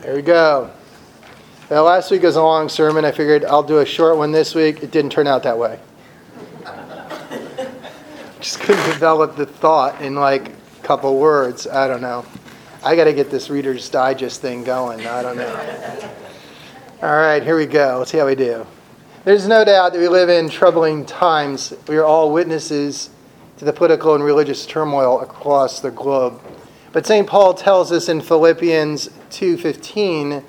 There we go. Well, last week was a long sermon. I figured I'll do a short one this week. It didn't turn out that way. Just couldn't develop the thought in like a couple words. I don't know. I got to get this Reader's Digest thing going. I don't know. All right, here we go. Let's see how we do. There's no doubt that we live in troubling times. We are all witnesses to the political and religious turmoil across the globe. But St. Paul tells us in Philippians 2:15,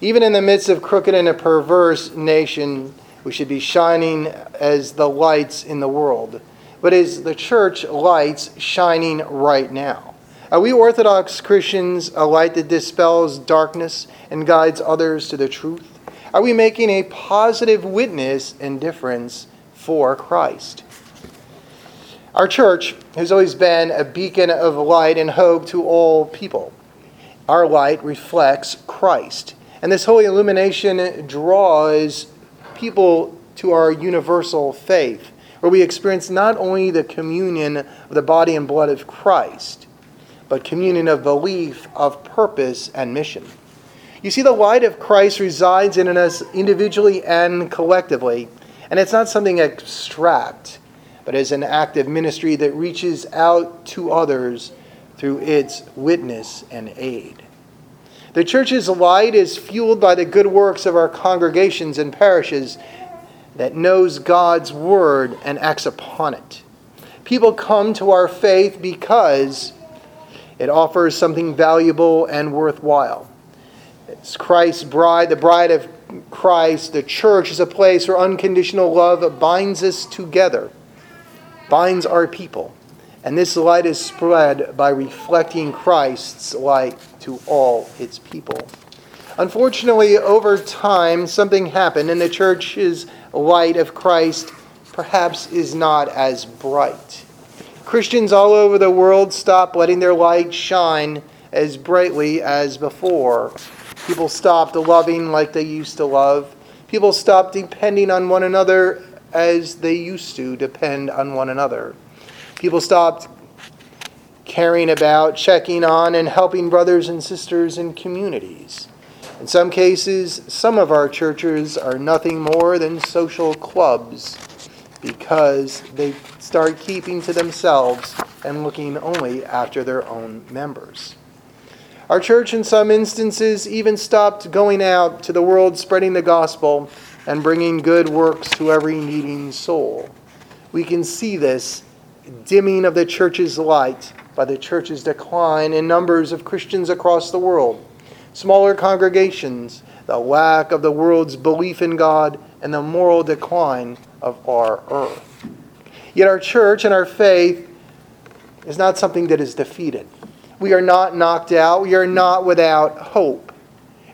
even in the midst of crooked and a perverse nation, we should be shining as the lights in the world. But is the church lights shining right now? Are we Orthodox Christians a light that dispels darkness and guides others to the truth? Are we making a positive witness and difference for Christ? Our church has always been a beacon of light and hope to all people. Our light reflects Christ. And this holy illumination draws people to our universal faith, where we experience not only the communion of the body and blood of Christ, but communion of belief, of purpose, and mission. You see, the light of Christ resides in us individually and collectively, and it's not something abstract but as an active ministry that reaches out to others through its witness and aid. The church's light is fueled by the good works of our congregations and parishes that knows God's word and acts upon it. People come to our faith because it offers something valuable and worthwhile. It's Christ's bride, the bride of Christ, the church is a place where unconditional love binds us together binds our people. And this light is spread by reflecting Christ's light to all its people. Unfortunately, over time, something happened, and the church's light of Christ perhaps is not as bright. Christians all over the world stopped letting their light shine as brightly as before. People stopped loving like they used to love. People stopped depending on one another as they used to depend on one another. People stopped caring about, checking on, and helping brothers and sisters in communities. In some cases, some of our churches are nothing more than social clubs because they start keeping to themselves and looking only after their own members. Our church, in some instances, even stopped going out to the world spreading the gospel and bringing good works to every needing soul. We can see this dimming of the church's light by the church's decline in numbers of Christians across the world, smaller congregations, the lack of the world's belief in God, and the moral decline of our earth. Yet our church and our faith is not something that is defeated. We are not knocked out. We are not without hope.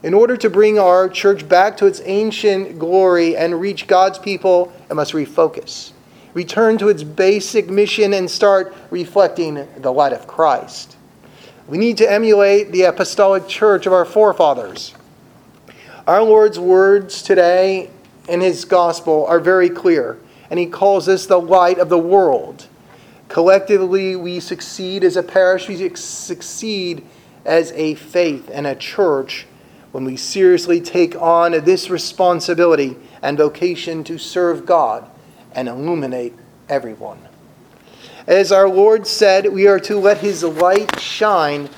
In order to bring our church back to its ancient glory and reach God's people, it must refocus, return to its basic mission, and start reflecting the light of Christ. We need to emulate the apostolic church of our forefathers. Our Lord's words today in his gospel are very clear, and he calls us the light of the world. Collectively, we succeed as a parish, we succeed as a faith and a church when we seriously take on this responsibility and vocation to serve God and illuminate everyone. As our Lord said, we are to let his light shine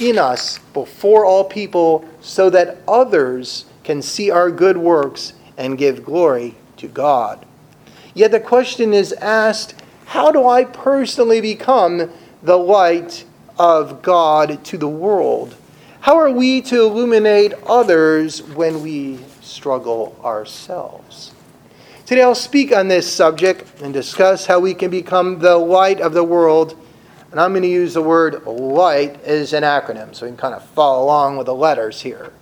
in us before all people so that others can see our good works and give glory to God. Yet the question is asked how do I personally become the light of God to the world? How are we to illuminate others when we struggle ourselves? Today I'll speak on this subject and discuss how we can become the light of the world. And I'm going to use the word light as an acronym so we can kind of follow along with the letters here.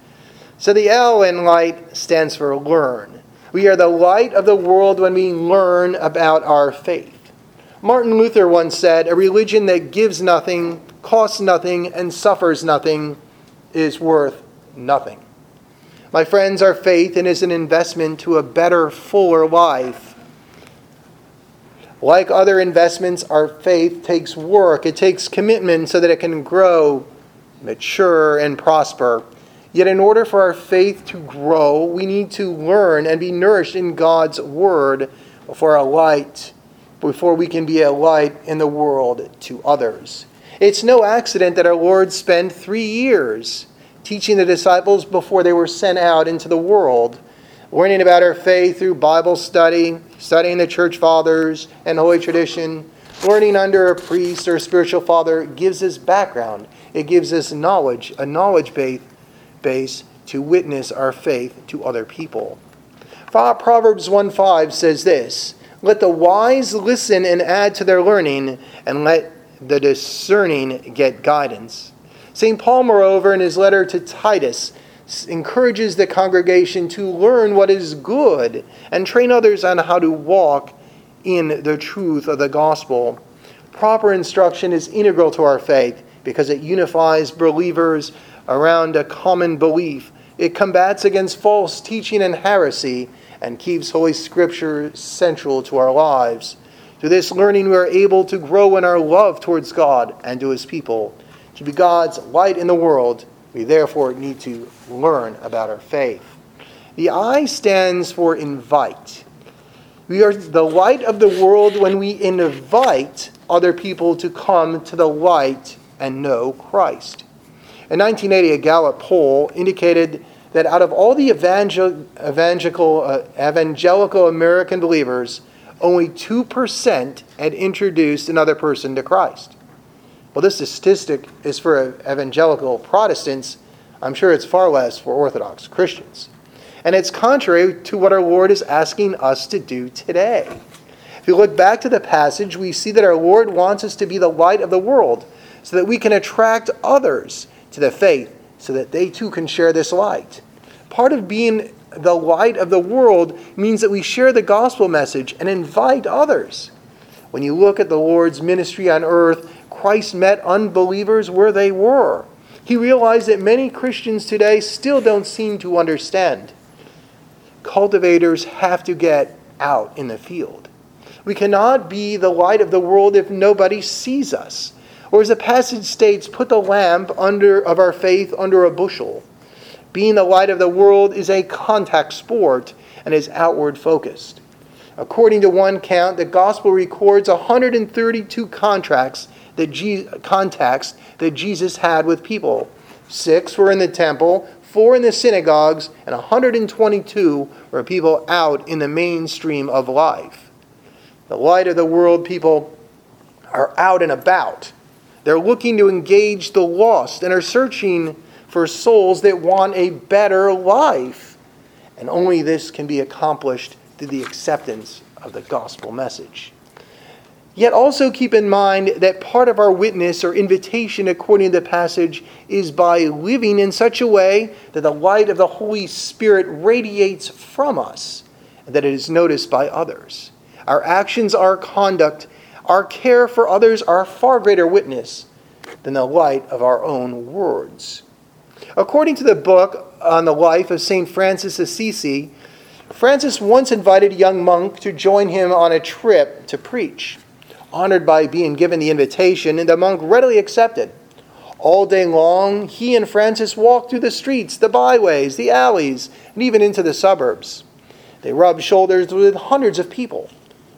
So the L in light stands for learn. We are the light of the world when we learn about our faith. Martin Luther once said, A religion that gives nothing, costs nothing, and suffers nothing is worth nothing. My friends, our faith is an investment to a better, fuller life. Like other investments, our faith takes work, it takes commitment so that it can grow, mature, and prosper. Yet, in order for our faith to grow, we need to learn and be nourished in God's Word for a light, before we can be a light in the world to others. It's no accident that our Lord spent three years teaching the disciples before they were sent out into the world, learning about our faith through Bible study, studying the church fathers and holy tradition, learning under a priest or a spiritual father gives us background. It gives us knowledge, a knowledge base, to witness our faith to other people. Proverbs 1 5 says this Let the wise listen and add to their learning, and let the discerning get guidance. St. Paul, moreover, in his letter to Titus, encourages the congregation to learn what is good and train others on how to walk in the truth of the gospel. Proper instruction is integral to our faith because it unifies believers around a common belief. It combats against false teaching and heresy and keeps Holy Scripture central to our lives. Through this learning, we are able to grow in our love towards God and to His people. To be God's light in the world, we therefore need to learn about our faith. The I stands for invite. We are the light of the world when we invite other people to come to the light and know Christ. In 1980, a Gallup poll indicated that out of all the evangel- evangelical, uh, evangelical American believers, only 2% had introduced another person to Christ. Well, this statistic is for evangelical Protestants. I'm sure it's far less for Orthodox Christians. And it's contrary to what our Lord is asking us to do today. If you look back to the passage, we see that our Lord wants us to be the light of the world so that we can attract others to the faith so that they too can share this light. Part of being the light of the world means that we share the gospel message and invite others. When you look at the Lord's ministry on earth, Christ met unbelievers where they were. He realized that many Christians today still don't seem to understand. Cultivators have to get out in the field. We cannot be the light of the world if nobody sees us. Or as the passage states, put the lamp under of our faith under a bushel. Being the light of the world is a contact sport and is outward focused. According to one count, the gospel records 132 contracts that Je- contacts that Jesus had with people. Six were in the temple, four in the synagogues, and 122 were people out in the mainstream of life. The light of the world people are out and about. They're looking to engage the lost and are searching for souls that want a better life. And only this can be accomplished through the acceptance of the gospel message. Yet also keep in mind that part of our witness or invitation, according to the passage, is by living in such a way that the light of the Holy Spirit radiates from us and that it is noticed by others. Our actions, our conduct, our care for others are a far greater witness than the light of our own words. According to the book on the life of St. Francis Assisi, Francis once invited a young monk to join him on a trip to preach. Honored by being given the invitation, and the monk readily accepted. All day long, he and Francis walked through the streets, the byways, the alleys, and even into the suburbs. They rubbed shoulders with hundreds of people.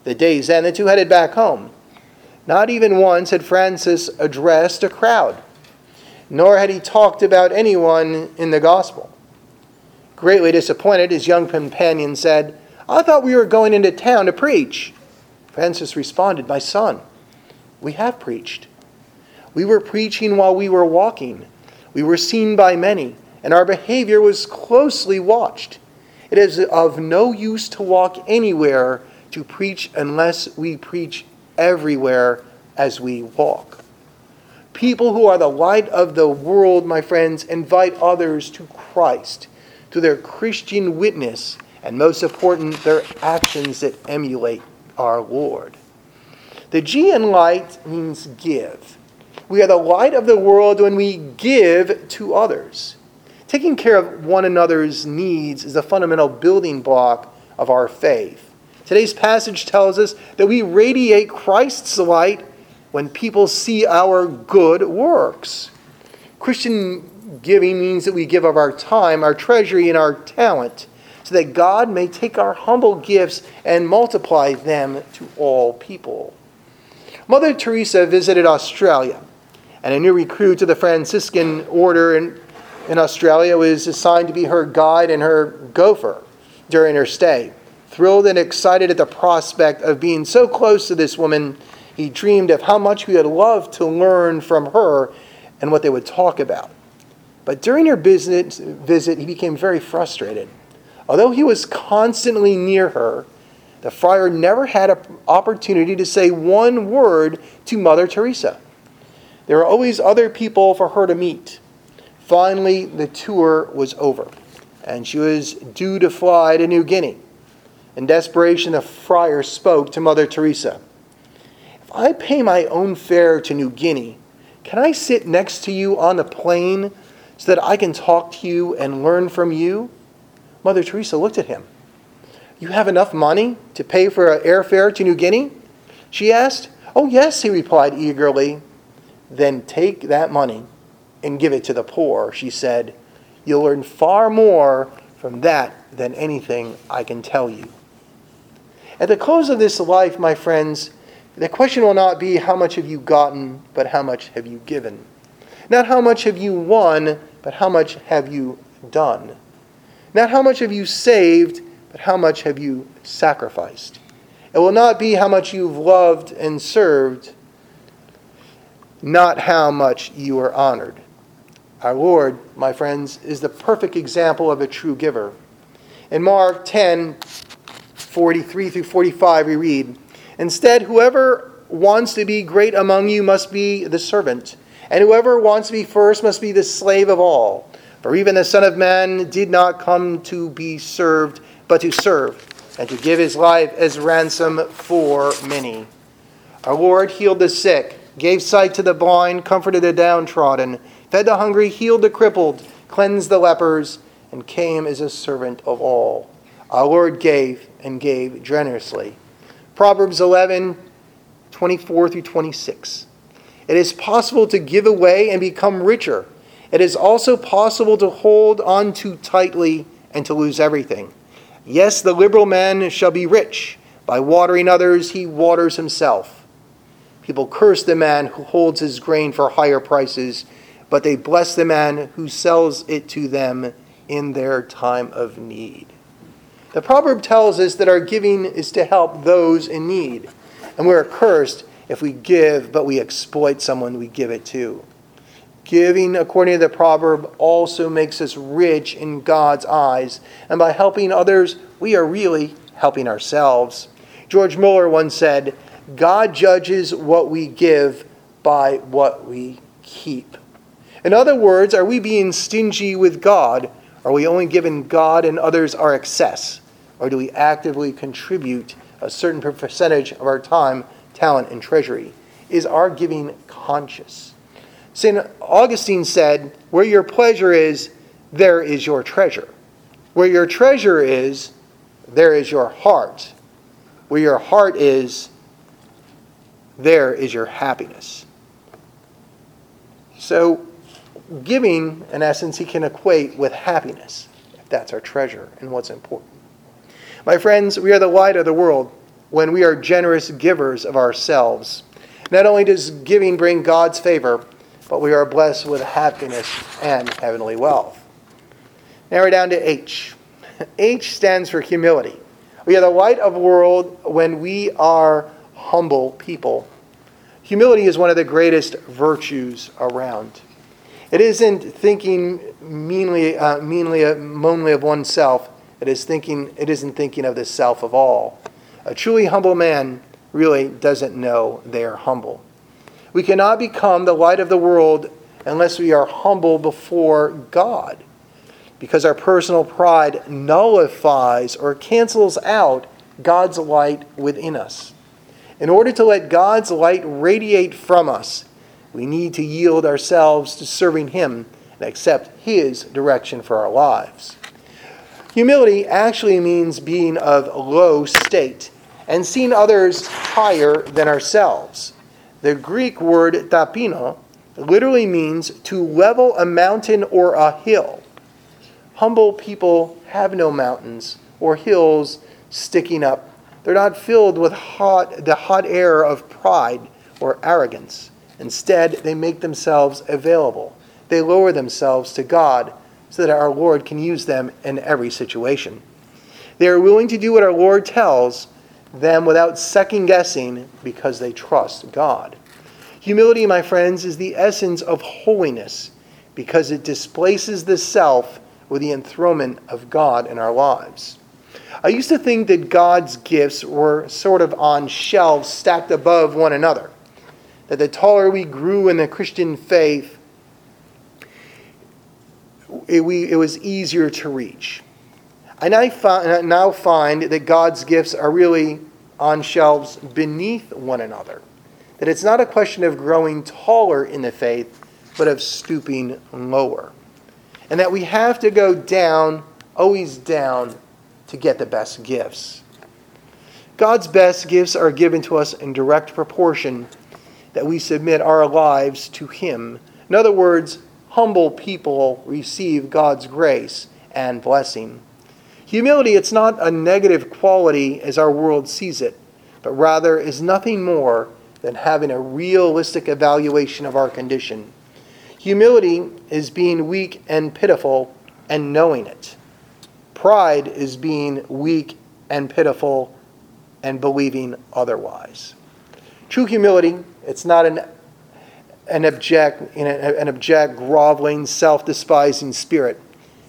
The day's end, the two headed back home. Not even once had Francis addressed a crowd, nor had he talked about anyone in the gospel. Greatly disappointed, his young companion said, I thought we were going into town to preach. Francis responded, My son, we have preached. We were preaching while we were walking. We were seen by many, and our behavior was closely watched. It is of no use to walk anywhere to preach unless we preach everywhere as we walk. People who are the light of the world, my friends, invite others to Christ, to their Christian witness, and most important, their actions that emulate our Lord. The G in light means give. We are the light of the world when we give to others. Taking care of one another's needs is a fundamental building block of our faith. Today's passage tells us that we radiate Christ's light when people see our good works. Christian Giving means that we give of our time, our treasury, and our talent so that God may take our humble gifts and multiply them to all people. Mother Teresa visited Australia, and a new recruit to the Franciscan order in, in Australia was assigned to be her guide and her gopher during her stay. Thrilled and excited at the prospect of being so close to this woman, he dreamed of how much he would love to learn from her and what they would talk about. But during her business visit, he became very frustrated. Although he was constantly near her, the friar never had an opportunity to say one word to Mother Teresa. There were always other people for her to meet. Finally, the tour was over, and she was due to fly to New Guinea. In desperation, the friar spoke to Mother Teresa. I pay my own fare to New Guinea, can I sit next to you on the plane so that I can talk to you and learn from you? Mother Teresa looked at him. You have enough money to pay for an airfare to New Guinea? She asked. Oh, yes, he replied eagerly. Then take that money and give it to the poor, she said. You'll learn far more from that than anything I can tell you. At the close of this life, my friends, the question will not be how much have you gotten, but how much have you given. Not how much have you won, but how much have you done. Not how much have you saved, but how much have you sacrificed. It will not be how much you've loved and served, not how much you are honored. Our Lord, my friends, is the perfect example of a true giver. In Mark 10, 43 through 45, we read Instead, whoever wants to be great among you must be the servant, and whoever wants to be first must be the slave of all. For even the Son of Man did not come to be served, but to serve, and to give his life as ransom for many. Our Lord healed the sick, gave sight to the blind, comforted the downtrodden, fed the hungry, healed the crippled, cleansed the lepers, and came as a servant of all. Our Lord gave and gave generously. Proverbs 11, 24 through 26. It is possible to give away and become richer. It is also possible to hold on too tightly and to lose everything. Yes, the liberal man shall be rich. By watering others, he waters himself. People curse the man who holds his grain for higher prices, but they bless the man who sells it to them in their time of need. The proverb tells us that our giving is to help those in need. And we're cursed if we give, but we exploit someone we give it to. Giving, according to the proverb, also makes us rich in God's eyes. And by helping others, we are really helping ourselves. George Mueller once said, God judges what we give by what we keep. In other words, are we being stingy with God? Are we only giving God and others our excess? Or do we actively contribute a certain percentage of our time, talent, and treasury? Is our giving conscious? St. Augustine said, Where your pleasure is, there is your treasure. Where your treasure is, there is your heart. Where your heart is, there is your happiness. So, giving, in essence, he can equate with happiness, if that's our treasure and what's important. My friends, we are the light of the world when we are generous givers of ourselves. Not only does giving bring God's favor, but we are blessed with happiness and heavenly wealth. Now we're down to H. H stands for humility. We are the light of the world when we are humble people. Humility is one of the greatest virtues around. It isn't thinking meanly, uh, meanly, uh, of oneself, it is thinking it isn't thinking of the self of all. A truly humble man really doesn't know they are humble. We cannot become the light of the world unless we are humble before God. Because our personal pride nullifies or cancels out God's light within us. In order to let God's light radiate from us, we need to yield ourselves to serving Him and accept His direction for our lives. Humility actually means being of low state and seeing others higher than ourselves. The Greek word tapino literally means to level a mountain or a hill. Humble people have no mountains or hills sticking up. They're not filled with hot, the hot air of pride or arrogance. Instead, they make themselves available. They lower themselves to God so that our Lord can use them in every situation. They are willing to do what our Lord tells them without second guessing because they trust God. Humility, my friends, is the essence of holiness because it displaces the self with the enthronement of God in our lives. I used to think that God's gifts were sort of on shelves stacked above one another. That the taller we grew in the Christian faith, it, we, it was easier to reach. I now find that God's gifts are really on shelves beneath one another. That it's not a question of growing taller in the faith, but of stooping lower. And that we have to go down, always down, to get the best gifts. God's best gifts are given to us in direct proportion that we submit our lives to Him. In other words, humble people receive God's grace and blessing. Humility, it's not a negative quality as our world sees it, but rather is nothing more than having a realistic evaluation of our condition. Humility is being weak and pitiful and knowing it. Pride is being weak and pitiful and believing otherwise. True humility, it's not an, an abject, an abject, groveling, self despising spirit.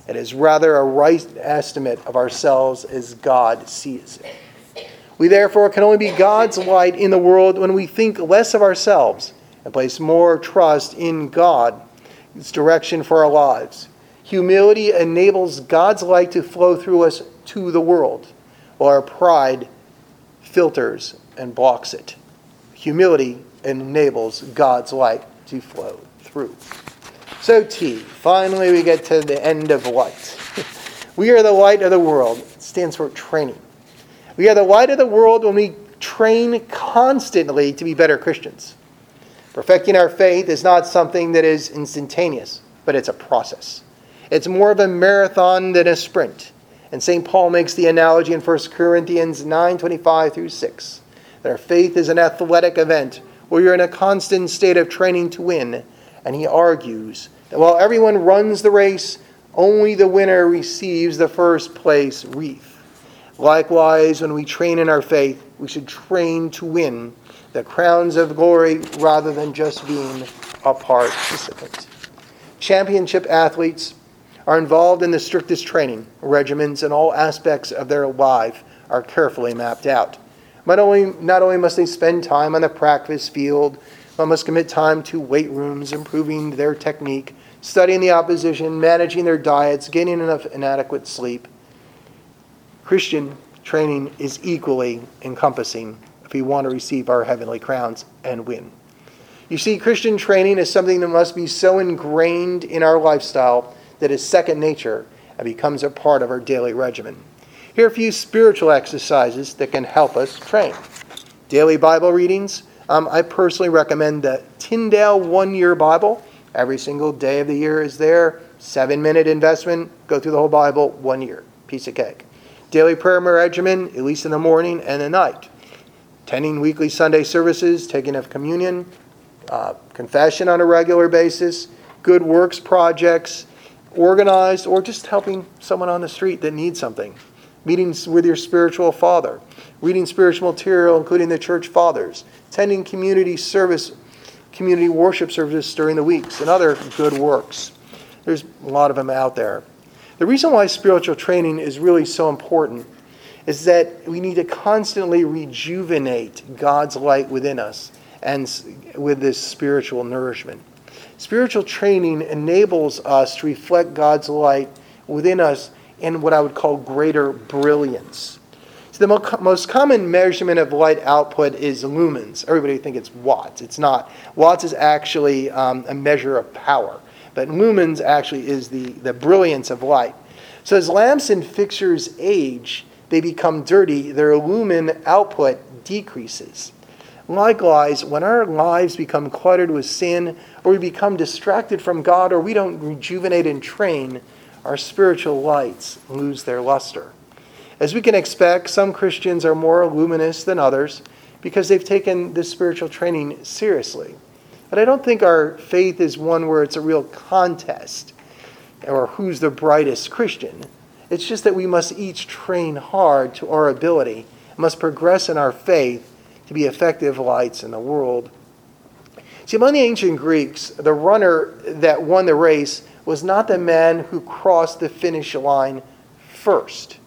It is rather a right estimate of ourselves as God sees it. We therefore can only be God's light in the world when we think less of ourselves and place more trust in God's direction for our lives. Humility enables God's light to flow through us to the world, while our pride filters and blocks it. Humility enables God's light to flow through. So, T, finally we get to the end of light. we are the light of the world. It stands for training. We are the light of the world when we train constantly to be better Christians. Perfecting our faith is not something that is instantaneous, but it's a process. It's more of a marathon than a sprint. And St. Paul makes the analogy in 1 Corinthians 9 25 through 6 that our faith is an athletic event where you're in a constant state of training to win. And he argues that while everyone runs the race, only the winner receives the first place wreath. Likewise, when we train in our faith, we should train to win the crowns of glory rather than just being a participant. Championship athletes are involved in the strictest training regimens, and all aspects of their life are carefully mapped out. Not only, not only must they spend time on the practice field, but must commit time to weight rooms, improving their technique, studying the opposition, managing their diets, getting enough and adequate sleep. Christian training is equally encompassing if we want to receive our heavenly crowns and win. You see, Christian training is something that must be so ingrained in our lifestyle that is second nature and becomes a part of our daily regimen. Here are a few spiritual exercises that can help us train. Daily Bible readings. Um, I personally recommend the Tyndale One Year Bible. Every single day of the year is there. Seven minute investment. Go through the whole Bible, one year. Piece of cake. Daily prayer regimen, at least in the morning and the night. Attending weekly Sunday services, taking of communion, uh, confession on a regular basis, good works projects, organized, or just helping someone on the street that needs something. Meetings with your spiritual father, reading spiritual material, including the church fathers, attending community service, community worship services during the weeks, and other good works. There's a lot of them out there. The reason why spiritual training is really so important is that we need to constantly rejuvenate God's light within us and with this spiritual nourishment. Spiritual training enables us to reflect God's light within us in what I would call greater brilliance. So the mo- most common measurement of light output is lumens. Everybody think it's watts. It's not. Watts is actually um, a measure of power, but lumens actually is the, the brilliance of light. So as lamps and fixtures age, they become dirty. Their lumen output decreases. Likewise, when our lives become cluttered with sin, or we become distracted from God, or we don't rejuvenate and train, our spiritual lights lose their luster. As we can expect, some Christians are more luminous than others because they've taken this spiritual training seriously. But I don't think our faith is one where it's a real contest or who's the brightest Christian. It's just that we must each train hard to our ability, must progress in our faith to be effective lights in the world. See, among the ancient Greeks, the runner that won the race was not the man who crossed the finish line first,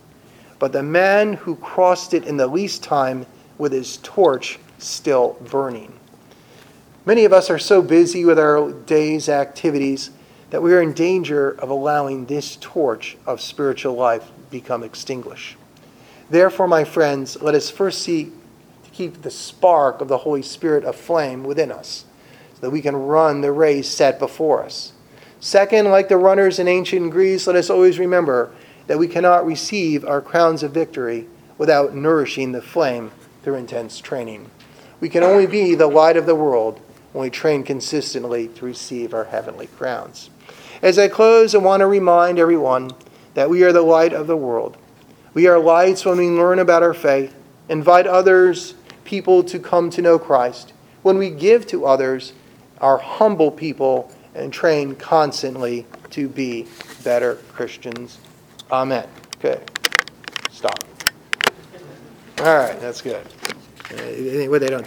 but the man who crossed it in the least time with his torch still burning. Many of us are so busy with our day's activities that we are in danger of allowing this torch of spiritual life become extinguished. Therefore, my friends, let us first seek to keep the spark of the Holy Spirit aflame within us so that we can run the race set before us. Second, like the runners in ancient Greece, let us always remember that we cannot receive our crowns of victory without nourishing the flame through intense training. We can only be the light of the world when we train consistently to receive our heavenly crowns. As I close, I want to remind everyone that we are the light of the world. We are lights when we learn about our faith, invite others, people to come to know Christ. When we give to others, our humble people and train constantly to be better Christians. Amen. Okay. Stop. All right, that's good. Uh, what they don't